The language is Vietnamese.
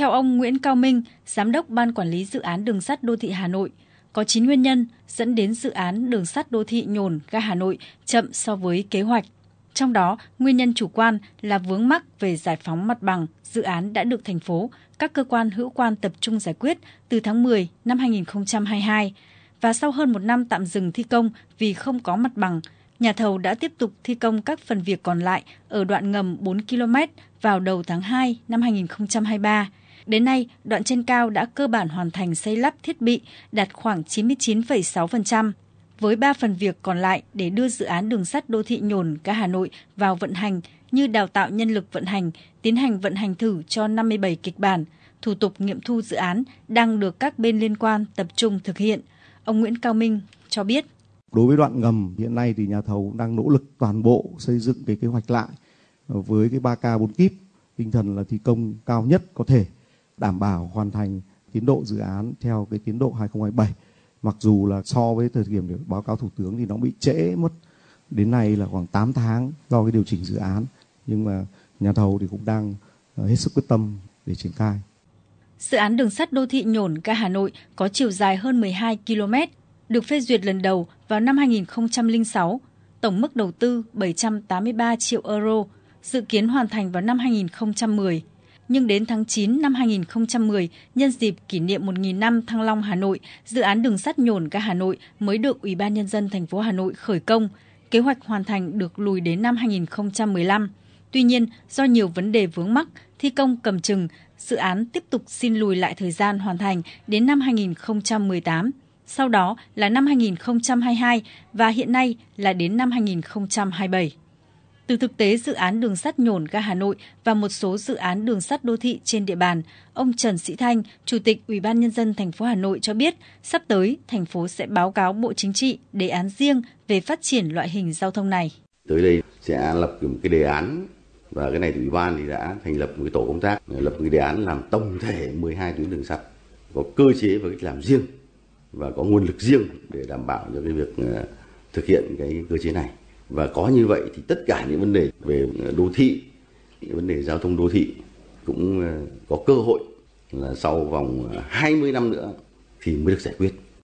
Theo ông Nguyễn Cao Minh, Giám đốc Ban Quản lý Dự án Đường sắt Đô thị Hà Nội, có 9 nguyên nhân dẫn đến dự án đường sắt đô thị nhồn ga Hà Nội chậm so với kế hoạch. Trong đó, nguyên nhân chủ quan là vướng mắc về giải phóng mặt bằng, dự án đã được thành phố, các cơ quan hữu quan tập trung giải quyết từ tháng 10 năm 2022 và sau hơn một năm tạm dừng thi công vì không có mặt bằng, nhà thầu đã tiếp tục thi công các phần việc còn lại ở đoạn ngầm 4 km vào đầu tháng 2 năm 2023. Đến nay, đoạn trên cao đã cơ bản hoàn thành xây lắp thiết bị đạt khoảng 99,6%, với 3 phần việc còn lại để đưa dự án đường sắt đô thị nhồn ga Hà Nội vào vận hành như đào tạo nhân lực vận hành, tiến hành vận hành thử cho 57 kịch bản, thủ tục nghiệm thu dự án đang được các bên liên quan tập trung thực hiện. Ông Nguyễn Cao Minh cho biết. Đối với đoạn ngầm hiện nay thì nhà thầu đang nỗ lực toàn bộ xây dựng cái kế hoạch lại với cái 3K 4 kíp, tinh thần là thi công cao nhất có thể đảm bảo hoàn thành tiến độ dự án theo cái tiến độ 2027. Mặc dù là so với thời điểm để báo cáo thủ tướng thì nó bị trễ mất đến nay là khoảng 8 tháng do cái điều chỉnh dự án nhưng mà nhà thầu thì cũng đang ờ, hết sức quyết tâm để triển khai. Dự án đường sắt đô thị nhổn ga Hà Nội có chiều dài hơn 12 km, được phê duyệt lần đầu vào năm 2006, tổng mức đầu tư 783 triệu euro, dự kiến hoàn thành vào năm 2010 nhưng đến tháng 9 năm 2010, nhân dịp kỷ niệm 1.000 năm Thăng Long Hà Nội, dự án đường sắt nhổn ga Hà Nội mới được Ủy ban nhân dân thành phố Hà Nội khởi công. Kế hoạch hoàn thành được lùi đến năm 2015. Tuy nhiên, do nhiều vấn đề vướng mắc, thi công cầm chừng, dự án tiếp tục xin lùi lại thời gian hoàn thành đến năm 2018. Sau đó là năm 2022 và hiện nay là đến năm 2027. Từ thực tế dự án đường sắt nhổn ga Hà Nội và một số dự án đường sắt đô thị trên địa bàn, ông Trần Sĩ Thanh, Chủ tịch Ủy ban nhân dân thành phố Hà Nội cho biết, sắp tới thành phố sẽ báo cáo Bộ Chính trị đề án riêng về phát triển loại hình giao thông này. Tới đây sẽ lập một cái đề án và cái này thì ủy ban thì đã thành lập một cái tổ công tác lập một cái đề án làm tổng thể 12 tuyến đường sắt có cơ chế và cách làm riêng và có nguồn lực riêng để đảm bảo cho cái việc ờ, thực hiện cái cơ chế này và có như vậy thì tất cả những vấn đề về ờ, đô thị, những vấn đề giao thông đô thị cũng ờ, có cơ hội là sau vòng ờ, 20 năm nữa thì mới được giải quyết.